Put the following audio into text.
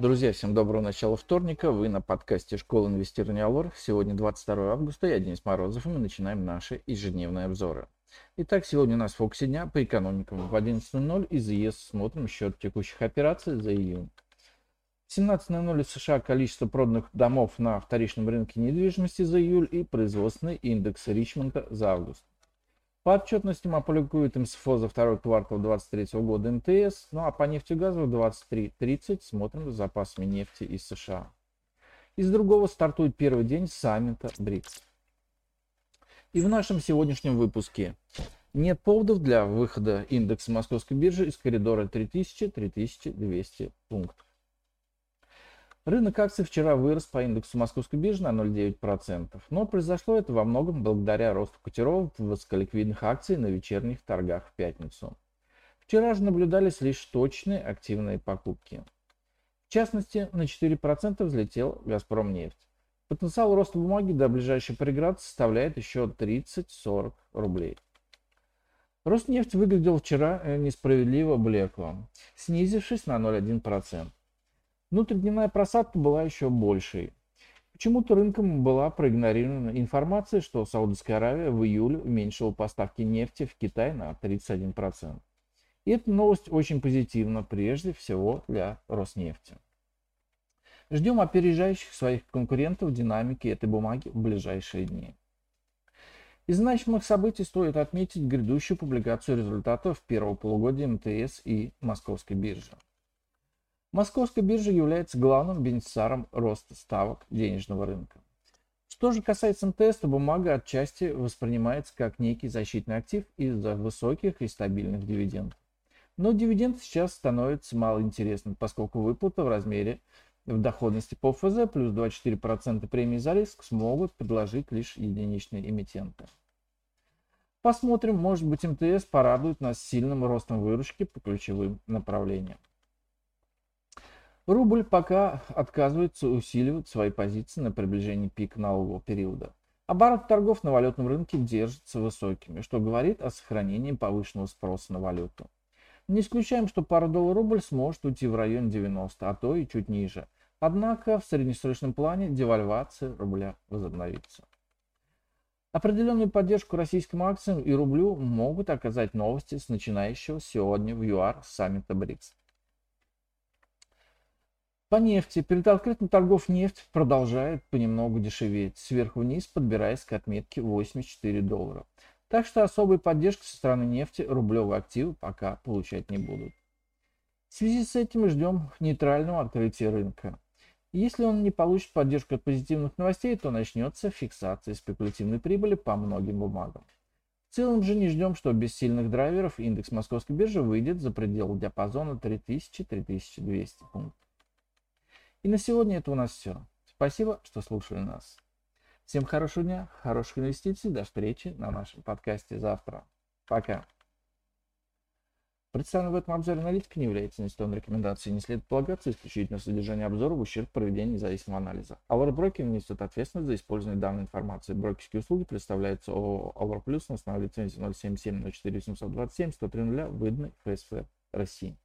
Друзья, всем доброго начала вторника. Вы на подкасте Школы инвестирования Алор. Сегодня 22 августа, я Денис Морозов, и мы начинаем наши ежедневные обзоры. Итак, сегодня у нас в фокусе дня по экономикам. В 11.00 из ЕС смотрим счет текущих операций за июнь. В 17.00 в США количество проданных домов на вторичном рынке недвижимости за июль и производственный индекс Ричмонда за август. По отчетностям опубликует МСФО за второй квартал 2023 года МТС, ну а по нефтегазу 23.30 смотрим за запасами нефти из США. Из другого стартует первый день саммита БРИКС. И в нашем сегодняшнем выпуске нет поводов для выхода индекса московской биржи из коридора 3000-3200 пунктов. Рынок акций вчера вырос по индексу московской биржи на 0,9%, но произошло это во многом благодаря росту котировок высоколиквидных акций на вечерних торгах в пятницу. Вчера же наблюдались лишь точные активные покупки. В частности, на 4% взлетел «Газпром нефть». Потенциал роста бумаги до ближайшей преграды составляет еще 30-40 рублей. Роснефть выглядел вчера э, несправедливо блекло, снизившись на 0,1%. Внутридневная просадка была еще большей. Почему-то рынком была проигнорирована информация, что Саудовская Аравия в июле уменьшила поставки нефти в Китай на 31%. И эта новость очень позитивна, прежде всего для Роснефти. Ждем опережающих своих конкурентов динамики этой бумаги в ближайшие дни. Из значимых событий стоит отметить грядущую публикацию результатов первого полугодия МТС и Московской биржи. Московская биржа является главным бенефициаром роста ставок денежного рынка. Что же касается МТС, то бумага отчасти воспринимается как некий защитный актив из-за высоких и стабильных дивидендов. Но дивиденд сейчас становится малоинтересным, поскольку выплата в размере в доходности по ФЗ плюс 24% премии за риск смогут предложить лишь единичные эмитенты. Посмотрим, может быть МТС порадует нас сильным ростом выручки по ключевым направлениям. Рубль пока отказывается усиливать свои позиции на приближении пика налогового периода. Оборот торгов на валютном рынке держится высокими, что говорит о сохранении повышенного спроса на валюту. Не исключаем, что пара доллар-рубль сможет уйти в район 90, а то и чуть ниже. Однако в среднесрочном плане девальвация рубля возобновится. Определенную поддержку российским акциям и рублю могут оказать новости с начинающего сегодня в ЮАР саммита БРИКС. По нефти. Перед открытым торгов нефть продолжает понемногу дешеветь, сверху вниз подбираясь к отметке 84 доллара. Так что особой поддержки со стороны нефти рублевые активы пока получать не будут. В связи с этим мы ждем нейтрального открытия рынка. Если он не получит поддержку от позитивных новостей, то начнется фиксация спекулятивной прибыли по многим бумагам. В целом же не ждем, что без сильных драйверов индекс московской биржи выйдет за пределы диапазона 3000-3200 пунктов. И на сегодня это у нас все. Спасибо, что слушали нас. Всем хорошего дня, хороших инвестиций. До встречи на нашем подкасте завтра. Пока. Представленная в этом обзоре аналитика не является инвестиционной рекомендацией, не следует полагаться исключительно содержание обзора в ущерб проведения независимого анализа. Allure Broker несет ответственность за использование данной информации. Брокерские услуги представляются ООО Allure Plus на основе лицензии 077 04 827 103 выданной ФСФ России.